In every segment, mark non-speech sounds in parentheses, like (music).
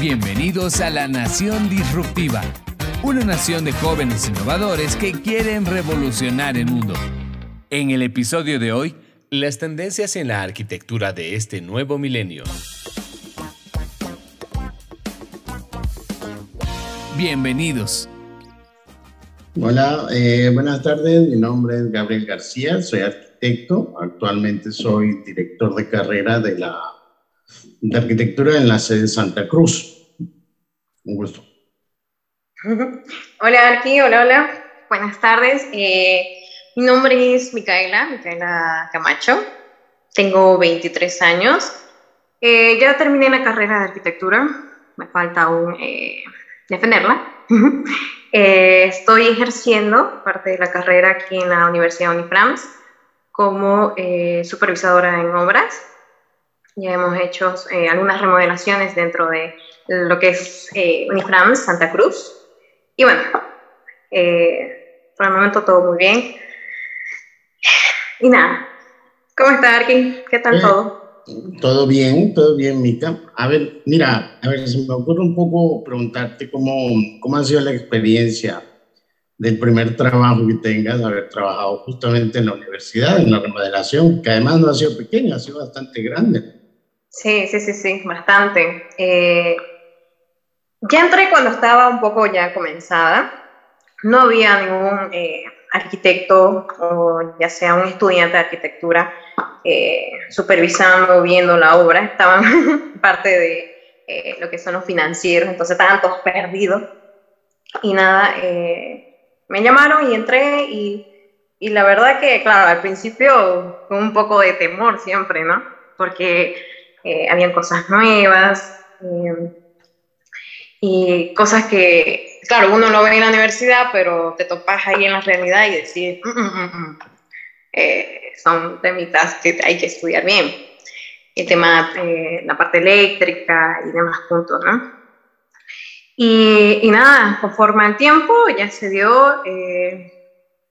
Bienvenidos a la Nación Disruptiva, una nación de jóvenes innovadores que quieren revolucionar el mundo. En el episodio de hoy, las tendencias en la arquitectura de este nuevo milenio. Bienvenidos. Hola, eh, buenas tardes. Mi nombre es Gabriel García, soy arquitecto. Actualmente soy director de carrera de la de arquitectura en la sede de Santa Cruz. Un gusto. Hola, Arqui. Hola, hola. Buenas tardes. Eh, mi nombre es Micaela, Micaela Camacho. Tengo 23 años. Eh, ya terminé la carrera de arquitectura. Me falta aún eh, defenderla. (laughs) Estoy ejerciendo parte de la carrera aquí en la Universidad Uniframs como supervisadora en obras. Ya hemos hecho algunas remodelaciones dentro de lo que es Uniframs Santa Cruz. Y bueno, por el momento todo muy bien. Y nada, ¿cómo está Arkin? ¿Qué tal todo? Todo bien, todo bien, Mica. A ver, mira, a ver, se me ocurre un poco preguntarte cómo, cómo ha sido la experiencia del primer trabajo que tengas, haber trabajado justamente en la universidad, en la remodelación, que además no ha sido pequeña, ha sido bastante grande. Sí, sí, sí, sí, bastante. Eh, ya entré cuando estaba un poco ya comenzada, no había ningún... Eh, arquitecto o ya sea un estudiante de arquitectura eh, supervisando, viendo la obra, estaban (laughs) parte de eh, lo que son los financieros, entonces estaban todos perdidos. Y nada, me llamaron y entré y, y, la verdad que, claro, al principio con un poco de temor siempre, ¿no? Porque habían cosas nuevas y cosas que claro, uno lo ve en la universidad, pero te topas ahí en la realidad y decís, mm, mm, mm, eh, son temitas que hay que estudiar bien. El tema, eh, la parte eléctrica y demás puntos, ¿no? Y, y nada, conforme al tiempo ya se dio, eh,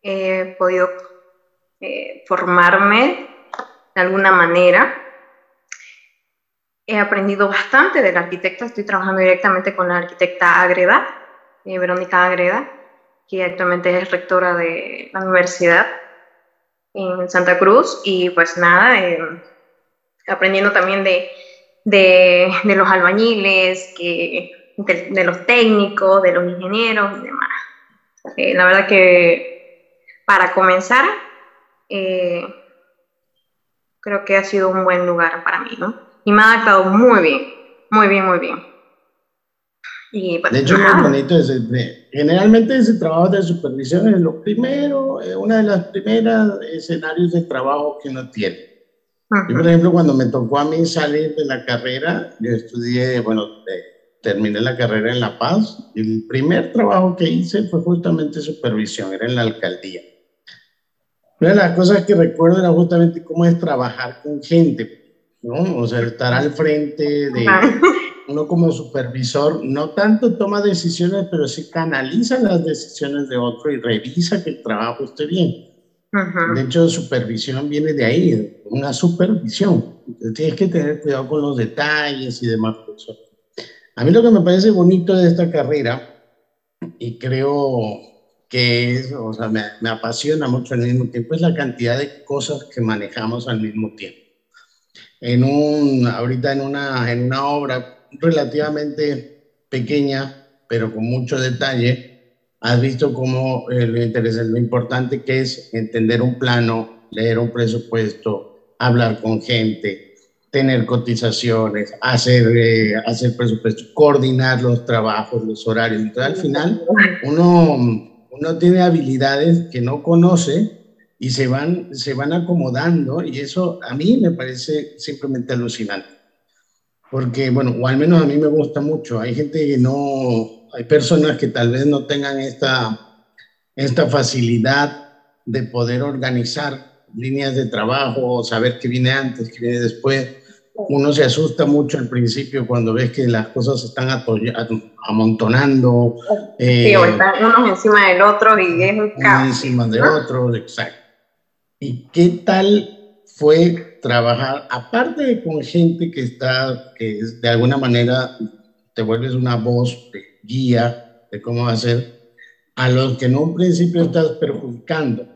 he podido formarme de alguna manera. He aprendido bastante del arquitecto, estoy trabajando directamente con la arquitecta Agreda, eh, Verónica Agreda, que actualmente es rectora de la universidad en Santa Cruz. Y pues nada, eh, aprendiendo también de, de, los albañiles, que, de, los técnicos, de los ingenieros y demás. Eh, la verdad que para comenzar, creo que ha sido un buen lugar para mí, ¿no? Y me ha adaptado muy bien, muy bien, muy bien de hecho, es bonito. Ese, generalmente ese trabajo de supervisión es lo primero, es una de las primeras escenarios de trabajo que uno tiene. Yo, por ejemplo, cuando me tocó a mí salir de la carrera, yo estudié, bueno, terminé la carrera en La Paz, y el primer trabajo que hice fue justamente supervisión, era en la alcaldía. Una de las cosas que recuerdo era justamente cómo es trabajar con gente, ¿no? O sea, estar al frente de uno como supervisor no tanto toma decisiones, pero sí canaliza las decisiones de otro y revisa que el trabajo esté bien. De hecho, supervisión viene de ahí, una supervisión. tienes que tener cuidado con los detalles y demás cosas. A mí lo que me parece bonito de esta carrera, y creo que es, o sea, me, me apasiona mucho al mismo tiempo, es la cantidad de cosas que manejamos al mismo tiempo. En un, ahorita en una, en una obra relativamente pequeña, pero con mucho detalle, has visto cómo eh, lo, interesa, lo importante que es entender un plano, leer un presupuesto, hablar con gente, tener cotizaciones, hacer, eh, hacer presupuestos, coordinar los trabajos, los horarios. Entonces, al final, uno, uno tiene habilidades que no conoce y se van, se van acomodando y eso a mí me parece simplemente alucinante porque, bueno, o al menos a mí me gusta mucho. Hay gente que no, hay personas que tal vez no tengan esta, esta facilidad de poder organizar líneas de trabajo saber qué viene antes, qué viene después. Uno se asusta mucho al principio cuando ves que las cosas se están amontonando. Sí, eh, o están unos encima del otro y es un caos. Encima de otros, exacto. ¿Y qué tal fue trabajar, aparte de con gente que está, que de alguna manera te vuelves una voz de guía de cómo hacer a los que en un principio estás perjudicando.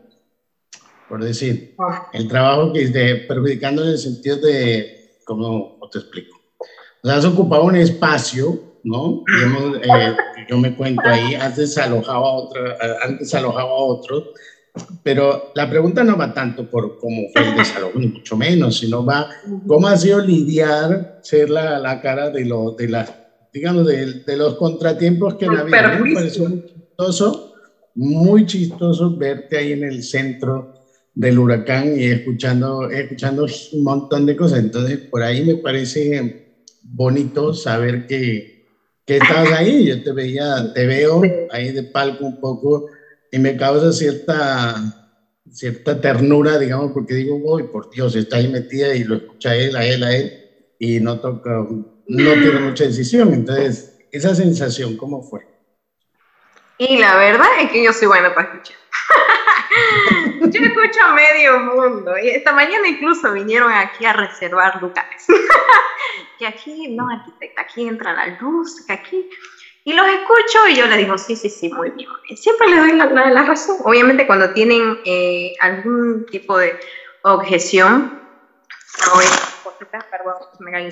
Por decir, ah. el trabajo que esté perjudicando en el sentido de, ¿cómo te explico? O sea, has ocupado un espacio, ¿no? Eh, yo me cuento ahí, antes alojaba a otro, antes alojaba a otro, pero la pregunta no va tanto por cómo fue el desalojo, ni mucho menos, sino va cómo ha sido lidiar, ser la, la cara de, lo, de las, digamos, de, de, los contratiempos que han habido. Me pareció muy chistoso, muy chistoso verte ahí en el centro del huracán y escuchando, escuchando un montón de cosas. Entonces, por ahí me parece bonito saber que, que estabas ahí. Yo te veía, te veo ahí de palco un poco y me causa cierta, cierta ternura, digamos, porque digo, uy, por Dios, está ahí metida y lo escucha él, a él, a él, y no toca, no tiene mucha decisión. Entonces, esa sensación, ¿cómo fue? Y la verdad es que yo soy buena para escuchar. (laughs) yo escucho a medio mundo. Y esta mañana incluso vinieron aquí a reservar lugares. (laughs) que aquí, no, arquitecta, aquí entra la luz, que aquí y los escucho y yo les digo, sí, sí, sí, muy bien. Siempre les doy la, razón. Obviamente cuando tienen eh, algún tipo de objeción, perdón, me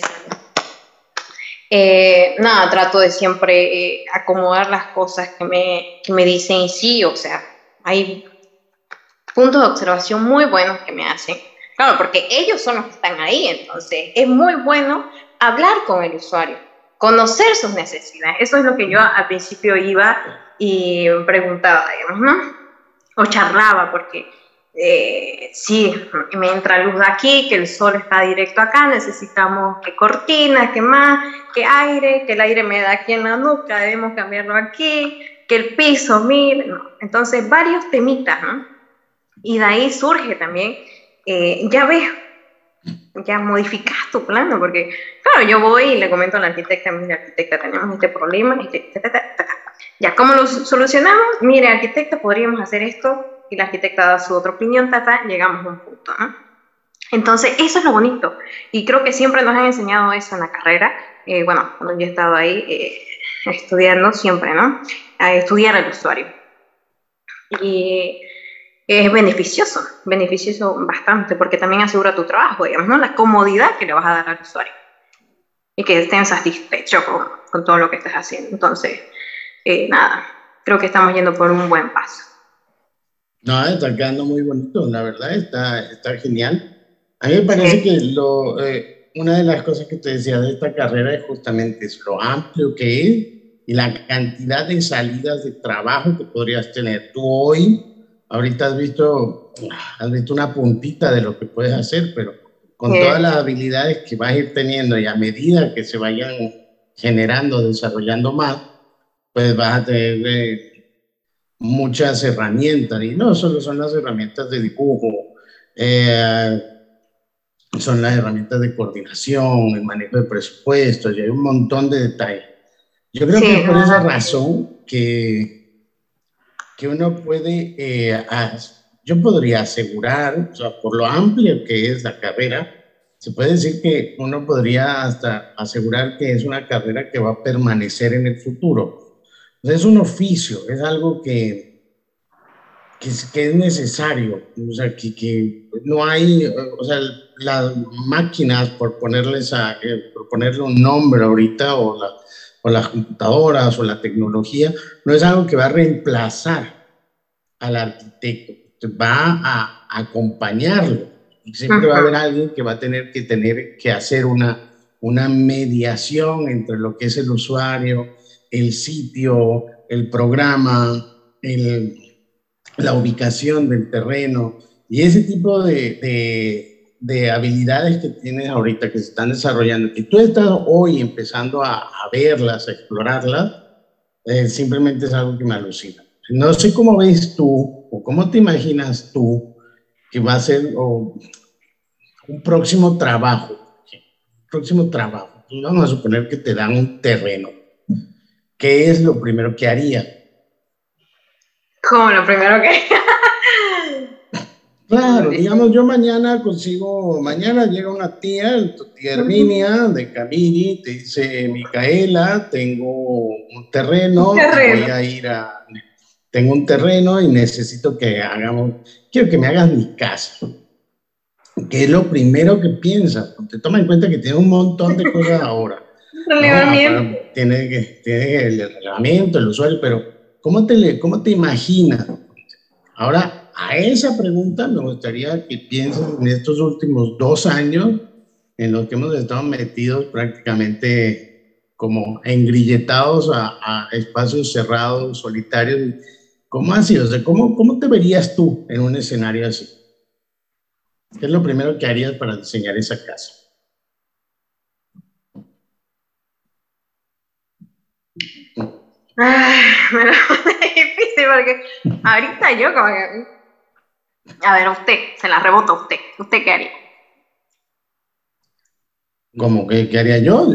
eh, nada, trato de siempre eh, acomodar las cosas que me, que me dicen y sí, o sea, hay puntos de observación muy buenos que me hacen. Claro, porque ellos son los que están ahí, entonces es muy bueno hablar con el usuario conocer sus necesidades. Eso es lo que yo al principio iba y preguntaba, digamos, ¿no? O charlaba, porque eh, sí, me entra luz aquí, que el sol está directo acá, necesitamos que cortina, que más, que aire, que el aire me da aquí en la nuca, debemos cambiarlo aquí, que el piso, mire. Entonces, varios temitas, ¿no? Y de ahí surge también, eh, ya ves, ya modificas tu plano, porque, claro, yo voy y le comento a la arquitecta, mire, arquitecta, tenemos este problema, este, ya, ¿cómo lo solucionamos? Mire, arquitecta, podríamos hacer esto, y la arquitecta da su otra opinión, tata, llegamos a un punto, ¿no? Entonces, eso es lo bonito, y creo que siempre nos han enseñado eso en la carrera, eh, bueno, cuando yo he estado ahí eh, estudiando, siempre, ¿no? A estudiar al usuario. Y es beneficioso, beneficioso bastante, porque también asegura tu trabajo, digamos, ¿no? La comodidad que le vas a dar al usuario y que estén satisfechos con, con todo lo que estés haciendo. Entonces, eh, nada, creo que estamos yendo por un buen paso. No, está quedando muy bonito, la verdad, está, está genial. A mí me parece que lo, eh, una de las cosas que te decía de esta carrera es justamente es lo amplio que es y la cantidad de salidas de trabajo que podrías tener. Tú hoy ahorita has visto, has visto una puntita de lo que puedes hacer, pero con todas las habilidades que vas a ir teniendo y a medida que se vayan generando, desarrollando más, pues vas a tener eh, muchas herramientas. Y no solo son las herramientas de dibujo, eh, son las herramientas de coordinación, el manejo de presupuestos, y hay un montón de detalles. Yo creo que es por esa razón que que uno puede, eh, yo podría asegurar, o sea, por lo amplio que es la carrera, se puede decir que uno podría hasta asegurar que es una carrera que va a permanecer en el futuro. es un oficio, es algo que, que, es, necesario, o sea, que, que, no hay, o sea, las máquinas, por, ponerles a, eh, por ponerle un nombre ahorita, o la, o las computadoras o la tecnología, no es algo que va a reemplazar al arquitecto, va a acompañarlo. siempre va a haber alguien que va a tener que tener que hacer una, una mediación entre lo que es el usuario, el sitio, el programa, el, la ubicación del terreno y ese tipo de, de de habilidades que tienes ahorita que se están desarrollando, y tú estás hoy empezando a, verlas, a explorarlas, eh, simplemente es algo que me alucina. No sé cómo ves tú o cómo te imaginas tú que va a ser un próximo trabajo. Próximo trabajo. Vamos a suponer que te dan un terreno. ¿Qué es lo primero que haría? ¿Cómo lo primero que (laughs) Claro, digamos, yo mañana consigo, mañana llega una tía, tu tía Herminia de Camini, te dice, Micaela, tengo un terreno, voy a ir a, tengo un terreno y necesito que hagamos, quiero que me hagas mi casa. ¿Qué es lo primero que piensas? Te toma en cuenta que tiene un montón de cosas (laughs) ahora. Relevamiento. tiene, que, tiene el relevamiento, el usuario, pero ¿cómo te, cómo te imaginas? Ahora, a esa pregunta me gustaría que pienses en estos últimos dos años en los que hemos estado metidos prácticamente como engrilletados a, espacios cerrados, solitarios. ¿Cómo ha sido? ¿cómo, ¿Cómo te verías tú en un escenario así? ¿Qué es lo primero que harías para diseñar esa casa? Me lo (laughs) difícil porque ahorita yo como que a ver, usted, se la rebota a usted. ¿Usted qué haría? ¿Cómo que qué haría yo?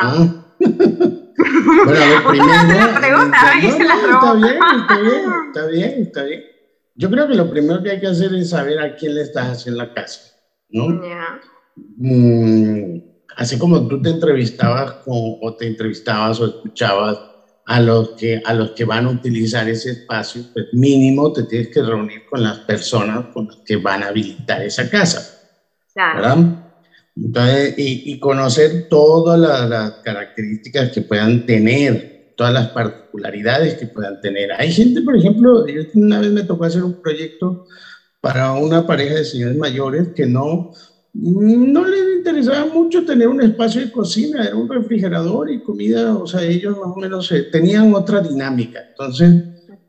Ah. (laughs) bueno, a ver, (laughs) primero. la pregunta, no, se la está bien, está bien, está bien, está bien. Yo creo que lo primero que hay que hacer es saber a quién le estás haciendo la casa, ¿no? Mm, así como tú te entrevistabas con, o te entrevistabas o escuchabas a los que, a los que van a utilizar ese espacio, pues mínimo te tienes que reunir con las personas con las que van a habilitar esa casa. ¿Verdad? Entonces, y, y conocer todas las, las, características que puedan tener, todas las particularidades que puedan tener. Hay gente, por ejemplo, yo una vez me tocó hacer un proyecto para una pareja de señores mayores que no, no les interesaba mucho tener un espacio de cocina, era un refrigerador y comida, o sea, ellos más o menos eh, tenían otra dinámica. Entonces,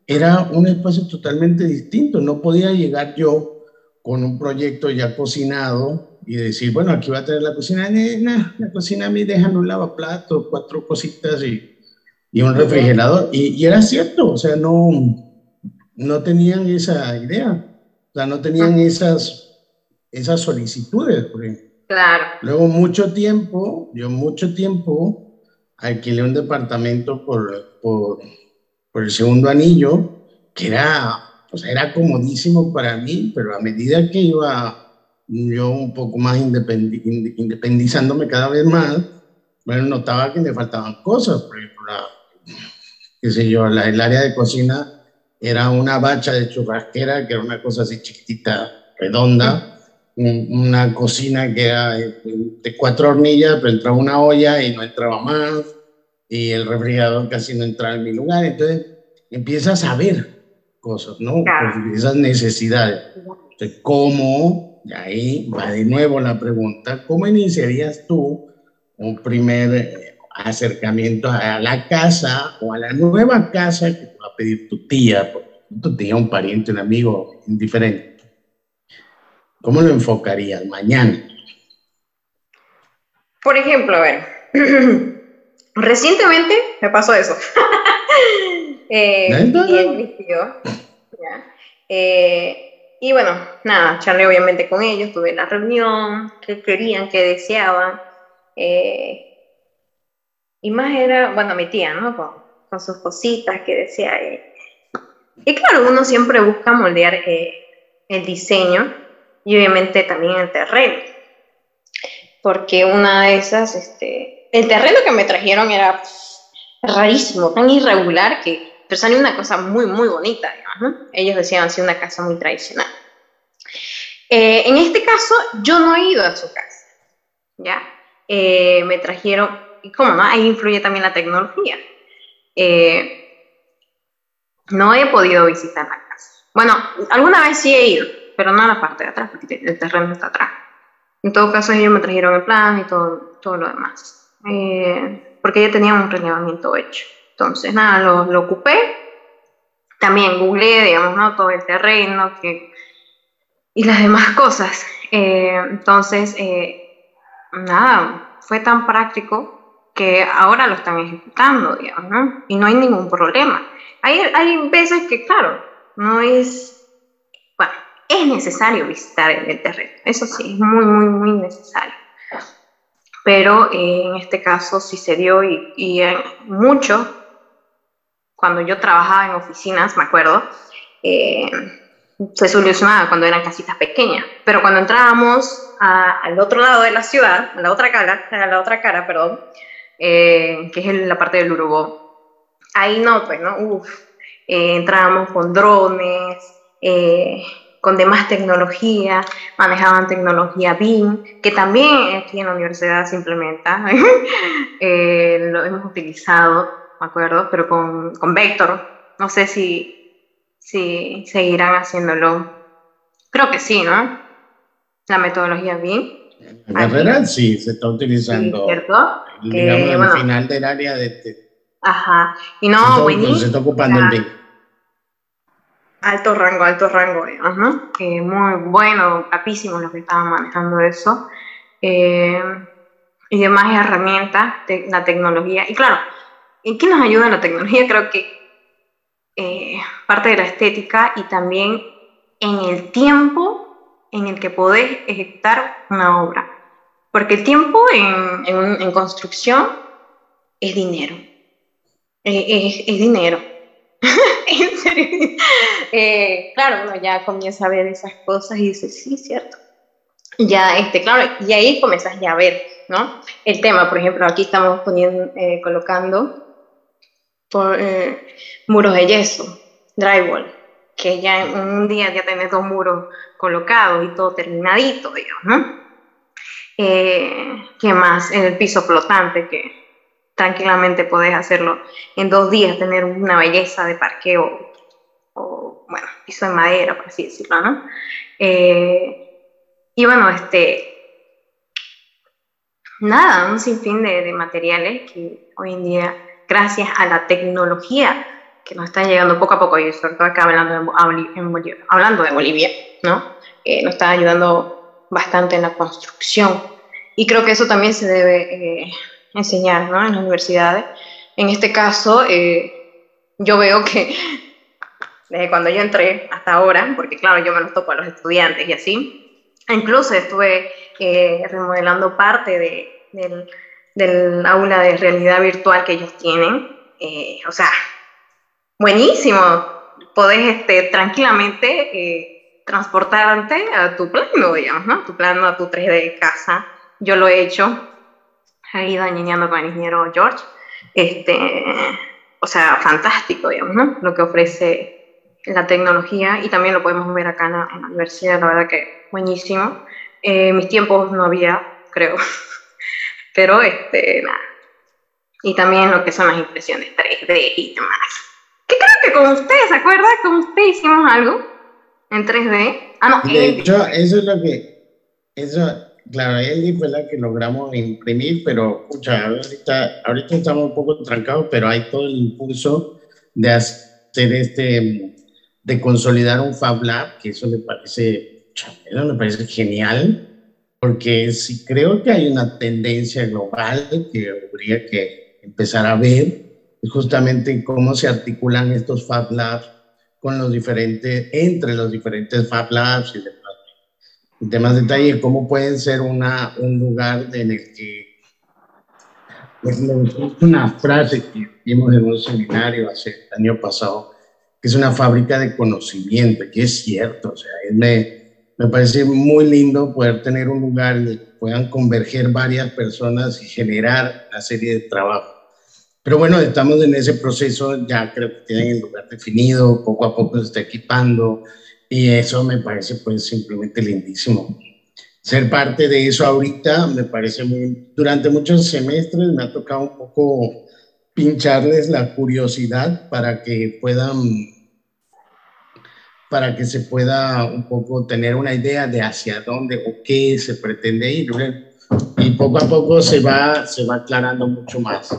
era un espacio totalmente distinto. No podía llegar yo con un proyecto ya cocinado y decir, bueno, aquí va a tener la cocina. Nah, la cocina a mí dejan un lavaplato, cuatro cositas y, y un refrigerador. Y, y, era cierto, o sea, no, no tenían esa idea. O sea, no tenían ah. esas esas solicitudes. Claro. Luego mucho tiempo, yo mucho tiempo alquilé un departamento por, por, por el segundo anillo, que era, pues era comodísimo para mí, pero a medida que iba yo un poco más independizándome cada vez más, bueno, notaba que me faltaban cosas, por ejemplo, qué sé yo, la, el área de cocina era una bacha de churrasquera, que era una cosa así chiquitita, redonda, una cocina que era de cuatro hornillas, pero entraba una olla y no entraba más, y el refrigerador casi no entraba en mi lugar. Entonces empiezas a ver cosas, ¿no? esas necesidades. Entonces, ¿cómo? Y ahí va de nuevo la pregunta, ¿cómo iniciarías tú un primer eh, acercamiento a la casa o a la nueva casa que te va a pedir tu tía, tu tía, un pariente, un amigo, indiferente? ¿Cómo lo enfocarías mañana? Por ejemplo, a ver, (clears throat) recientemente me pasó eso. (laughs) eh, y eh, y bueno, nada, charlé obviamente con ellos, tuve la reunión, qué querían, qué deseaban. Eh, y más era, bueno, mi tía, ¿no? Con, sus cositas que decía. y claro, uno siempre busca moldear eh, el diseño y obviamente también el terreno. Porque una de esas, este, el terreno que me trajeron era rarísimo, tan irregular que pero salió una cosa muy, muy bonita, digamos, Ellos decían así una casa muy tradicional. Eh, en este caso, yo no he ido a su casa, ¿ya? Eh, me trajeron, y cómo no, ahí influye también la tecnología. Eh, no he podido visitar la casa. Bueno, alguna vez sí he ido, pero no la parte de atrás, porque el terreno está atrás. En todo caso, ellos me trajeron el plan y todo, todo lo demás, eh, porque ya tenía un relevamiento hecho. Entonces, nada, lo, lo ocupé. También googleé, digamos, ¿no? todo el terreno que, y las demás (laughs) cosas. Eh, entonces, eh, nada, fue tan práctico que ahora lo están ejecutando, digamos, ¿no? Y no hay ningún problema. Hay, hay veces que, claro, no es, es necesario visitar el terreno, eso sí, es muy, muy, muy necesario. Pero eh, en este caso sí se dio y, y mucho, cuando yo trabajaba en oficinas, me acuerdo, eh, se solucionaba cuando eran casitas pequeñas, pero cuando entrábamos al otro lado de la ciudad, a la otra cara, a la otra cara, perdón, eh, que es la parte del Urubó, ahí no, pues, ¿no? Uf, eh, entrábamos con drones, eh, con demás tecnología, manejaban tecnología BIM, que también aquí en la universidad se implementa, (laughs) lo hemos utilizado, me acuerdo, pero con, con Vector, no sé si si seguirán haciéndolo. Creo que sí, ¿no? La metodología BIM. La carrera sí, se está utilizando. ¿Cierto? Digamos, al final del área de... Este Ajá. Y no, buenísimo. Se está ocupando el BIM. Alto rango, alto rango, Ajá. Eh, muy bueno, capísimo lo que estaban manejando eso. Eh, y demás herramientas, la tecnología. Y claro, ¿en qué nos ayuda la tecnología? Creo que eh, parte de la estética y también en el tiempo en el que podés ejecutar una obra. Porque el tiempo en, en, construcción es dinero. Eh, es, dinero. (laughs) (laughs) Eh, claro, uno ya comienza a ver esas cosas y dice, sí, cierto. Ya, este, claro, y ahí comienzas ya a ver, ¿no? El tema, por ejemplo, aquí estamos poniendo, colocando por eh, muros de yeso, drywall, que ya en un día ya tenés dos muros colocados y todo terminadito, digamos, ¿no? Eh, ¿Qué más? En el piso flotante, que tranquilamente podés hacerlo en dos días, tener una belleza de parqueo, o, bueno, piso de madera, por así decirlo, ¿no? Eh, y bueno, este, nada, un sinfín de, de materiales que hoy en día gracias a la tecnología que nos está llegando poco a poco, y sobre todo acá hablando de, hablando de Bolivia, ¿no? Eh, nos está ayudando bastante en la construcción. Y creo que eso también se debe eh, enseñar ¿no? en las universidades. En este caso, eh, yo veo que desde cuando yo entré hasta ahora, porque claro, yo me lo toco a los estudiantes y así, incluso estuve remodelando parte de, del del aula de realidad virtual que ellos tienen. Eh, o sea, buenísimo. Podés este, tranquilamente eh, transportarte a tu plano, digamos, ¿no? Tu plano, a tu 3D de casa. Yo lo he hecho. He ido añadiendo con el ingeniero George. Este, o sea, fantástico, digamos, ¿no? Lo que ofrece la tecnología y también lo podemos ver acá en la, universidad, la verdad que buenísimo. Eh, mis tiempos no había, creo, (laughs) pero este, nada. Y también lo que son las impresiones 3D y demás. Que creo que con ustedes, ¿se acuerda? Con ustedes hicimos algo en 3D. Ah, no, de hecho, eso es lo que, eso, claro, Eldi fue la que logramos imprimir, pero, escucha, ahorita, ahorita estamos un poco trancados, pero hay todo el impulso de hacer este, de consolidar un Fab Lab, que eso me parece, me parece genial porque sí creo que hay una tendencia global que habría que empezar a ver, justamente cómo se articulan estos Fab Labs con los diferentes, entre los diferentes Fab Labs y demás. En temas de detalle, cómo pueden ser una, un lugar en el que pues, una frase que vimos en un seminario hace el año pasado, que es una fábrica de conocimiento, que es cierto, o sea, me, me parece muy lindo poder tener un lugar en el que puedan converger varias personas y generar una serie de trabajo. Pero bueno, estamos en ese proceso, ya creo que tienen el lugar definido, poco a poco se está equipando y eso me parece pues simplemente lindísimo. Ser parte de eso ahorita me parece muy... Durante muchos semestres me ha tocado un poco pincharles la curiosidad para que puedan para que se pueda un poco tener una idea de hacia dónde o qué se pretende ir. Y poco a poco se va, se va aclarando mucho más.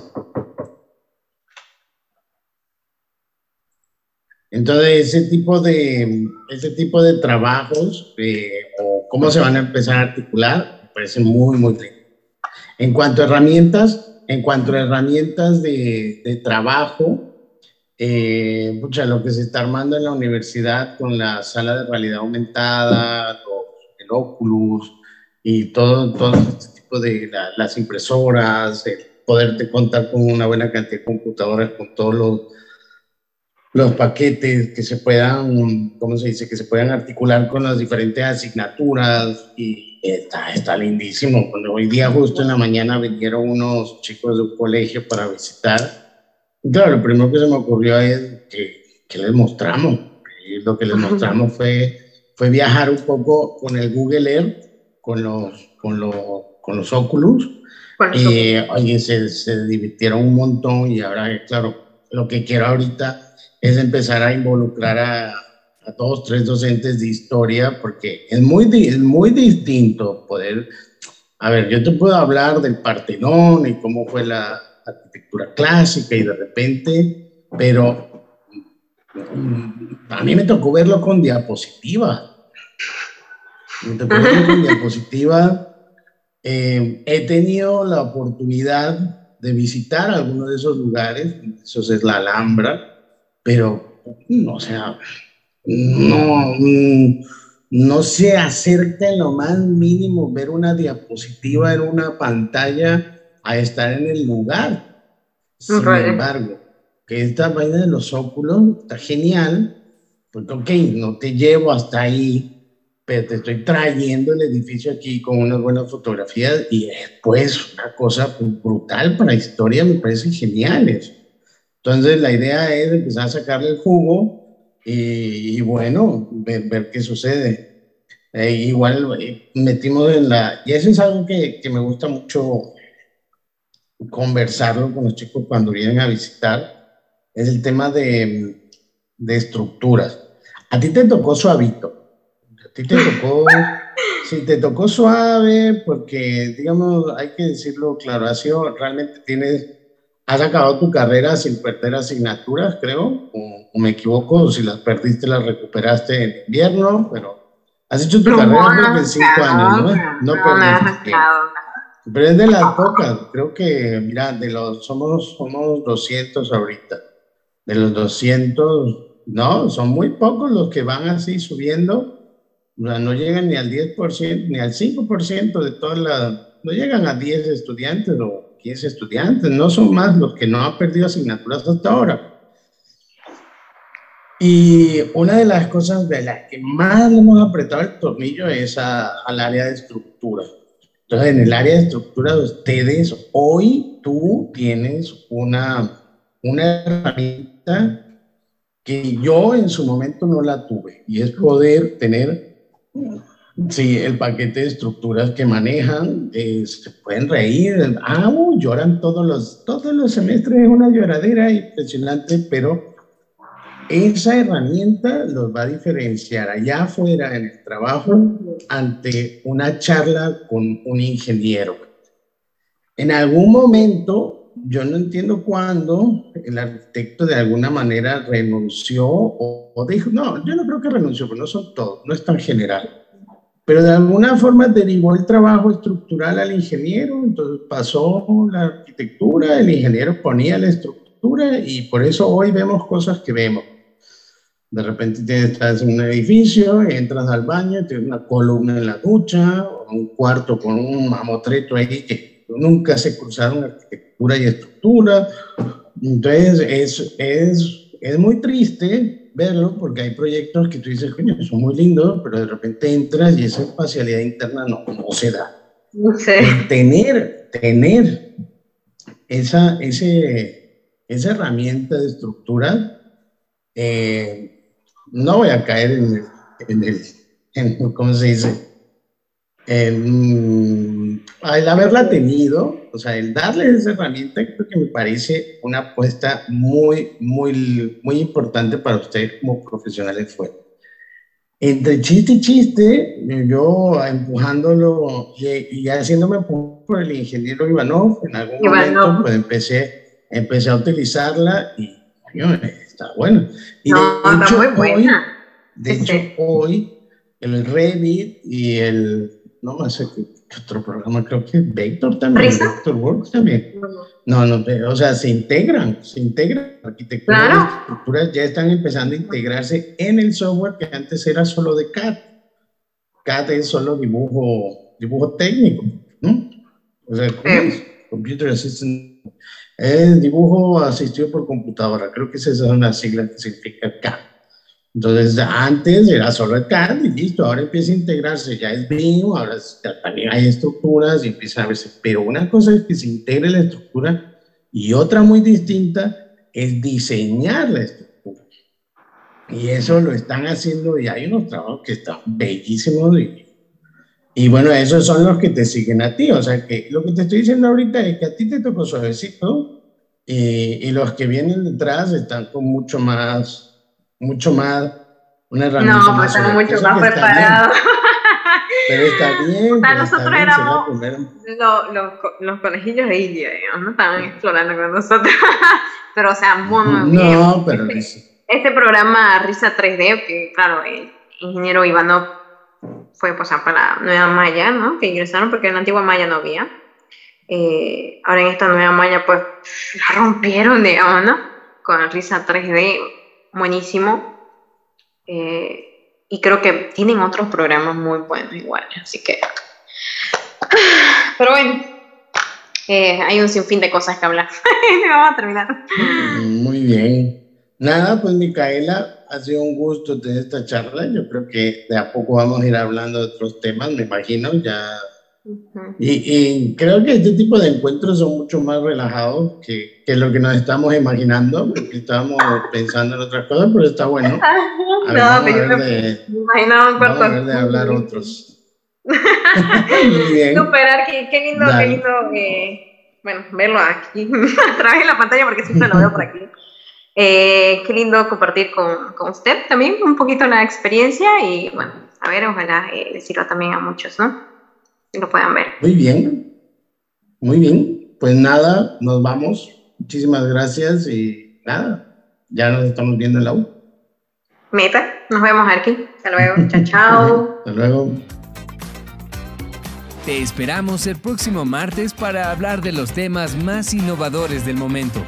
Entonces, ese tipo de, ese tipo de trabajos, eh, o cómo se van a empezar a articular, me parece muy, muy lindo. En cuanto a herramientas, en cuanto a herramientas de, trabajo, eh, pucha, lo que se está armando en la universidad con la sala de realidad aumentada, el Oculus y todo, todo este tipo de las impresoras, el poderte contar con una buena cantidad de computadoras, con todos los, los paquetes que se puedan, ¿cómo se dice? Que se puedan articular con las diferentes asignaturas y está, está lindísimo. Cuando hoy día justo en la mañana vinieron unos chicos de un colegio para visitar, claro, lo primero que se me ocurrió es que, que les mostramos. Y lo que les mostramos fue, fue viajar un poco con el Google Earth, con los, con los, con los Oculus. y oye, se, se divirtieron un montón y ahora, claro, lo que quiero ahorita es empezar a involucrar a, a todos tres docentes de historia, porque es muy, es muy distinto poder, a ver, yo te puedo hablar del Partenón y cómo fue la arquitectura clásica y de repente, pero mm, a mí me tocó verlo con diapositiva. Me tocó verlo con diapositiva. Eh, he tenido la oportunidad de visitar algunos de esos lugares, eso es la Alhambra, pero, o sea, no, no se acerca en lo más mínimo ver una diapositiva en una pantalla a estar en el lugar. Sin embargo, que esta vaina de los óculos está genial, porque, ok, no te llevo hasta ahí, pero te estoy trayendo el edificio aquí con unas buenas fotografías y después una cosa brutal para historia, me parece genial eso. Entonces la idea es empezar a sacarle el jugo y, bueno, ver, qué sucede. Eh, igual eh, metimos en la... Y eso es algo que, que, me gusta mucho conversarlo con los chicos cuando vienen a visitar, es el tema de, de estructuras. A ti te tocó suavito, a ti te tocó... (laughs) Sí, te tocó suave porque, digamos, hay que decirlo claro, ha sido, realmente tienes has acabado tu carrera sin perder asignaturas, creo, o, me equivoco, si las perdiste las recuperaste en invierno, pero has hecho tu carrera creo que en cinco años, ¿no? No, perdiste. Pero es de las pocas, creo que, mira, de los, somos, somos 200 ahorita, de los 200, no, son muy pocos los que van así subiendo, o sea, no llegan ni al 10%, ni al 5% de todas las, no llegan a 10 estudiantes o 15 estudiantes, no son más los que no han perdido asignaturas hasta ahora. Y una de las cosas de las que más le hemos apretado el tornillo es al área de estructura. Entonces, en el área de estructura de ustedes, hoy tú tienes una, una herramienta que yo en su momento no la tuve, y es poder tener Sí, el paquete de estructuras que manejan, eh, se pueden reír, ah, lloran todos los, todos los semestres, es una lloradera impresionante, pero esa herramienta los va a diferenciar allá afuera en el trabajo ante una charla con un ingeniero. En algún momento, yo no entiendo cuándo, el arquitecto de alguna manera renunció o, o dijo, no, yo no creo que renunció, pero no son todos, no es tan general pero de alguna forma derivó el trabajo estructural al ingeniero, entonces pasó la arquitectura, el ingeniero ponía la estructura y por eso hoy vemos cosas que vemos. De repente estás en un edificio, entras al baño, tienes una columna en la ducha, un cuarto con un mamotreto ahí que nunca se cruzaron arquitectura y estructura. Entonces es, es, es muy triste verlo porque hay proyectos que tú dices, coño, son muy lindos, pero de repente entras y esa espacialidad interna no, no se da. No sé. Tener, tener esa, ese, esa herramienta de estructura, eh, no voy a caer en el, en el en, ¿cómo se dice? El haberla tenido, o sea, el darle esa herramienta, creo que me parece una apuesta muy, muy, muy importante para ustedes como profesionales fue. Entre chiste y chiste, yo empujándolo y, haciéndome por el ingeniero Ivanov, en algún momento, pues empecé, empecé a utilizarla y está bueno. Y de, hecho, Hoy, de hecho, (laughs) hoy el Revit y el no sé qué, otro programa, creo que Vector también, Vectorworks también. No, no, o sea, se integran, se integran. Arquitectura claro. y estructuras ya están empezando a integrarse en el software que antes era solo de CAD. CAD es solo dibujo, dibujo técnico, ¿no? O sea, Computer Assistant. Es dibujo asistido por computadora, creo que esa es una sigla que significa CAD. Entonces, antes era solo el CAD y listo, ahora empieza a integrarse, ya es BIM, ahora también hay estructuras y empieza a verse. Pero una cosa es que se integre la estructura y otra muy distinta es diseñar la estructura. Y eso lo están haciendo y hay unos trabajos que están bellísimos y y bueno, esos son los que te siguen a ti. O sea, que lo que te estoy diciendo ahorita es que a ti te tocó suavecito y, y los que vienen detrás están con mucho más, mucho más, una herramienta. No, pues mucho más preparados. Pero está bien. (laughs) O sea, nosotros éramos los, los, los, conejillos de India, digamos, ¿no? Estaban explorando con nosotros. (laughs) pero, o sea, muy, muy bien. No, pero... Este, este programa Risa 3D, que claro, el ingeniero Ivanov fue pues para la nueva malla, ¿no? Que ingresaron porque en la antigua malla no había. Eh, ahora en esta nueva malla pues la rompieron, digamos, ¿no? Con Risa 3D, buenísimo. Eh, y creo que tienen otros programas muy buenos igual, así que... Pero bueno, eh, hay un sinfín de cosas que hablar. (laughs) Vamos a terminar. Muy bien. Nada, pues Micaela, ha sido un gusto tener esta charla. Yo creo que de a poco vamos a ir hablando de otros temas, me imagino, ya. Y, creo que este tipo de encuentros son mucho más relajados que, que lo que nos estamos imaginando, porque estábamos pensando en otras cosas, pero está bueno. (laughs) no, vamos a de, vamos a ver de hablar otros. (laughs) Superar, qué, qué lindo, qué lindo, eh, bueno, verlo aquí, (laughs) a través de la pantalla, porque siempre lo veo por aquí. Eh, qué lindo compartir con, con, usted también un poquito la experiencia y bueno, a ver, ojalá eh, decirlo también a muchos, ¿no? Lo puedan ver. Muy bien, muy bien. Pues nada, nos vamos. Muchísimas gracias y nada, ya nos estamos viendo en la U. Meta, nos vemos aquí. Hasta luego. (laughs) chao, chao. Hasta luego. Te esperamos el próximo martes para hablar de los temas más innovadores del momento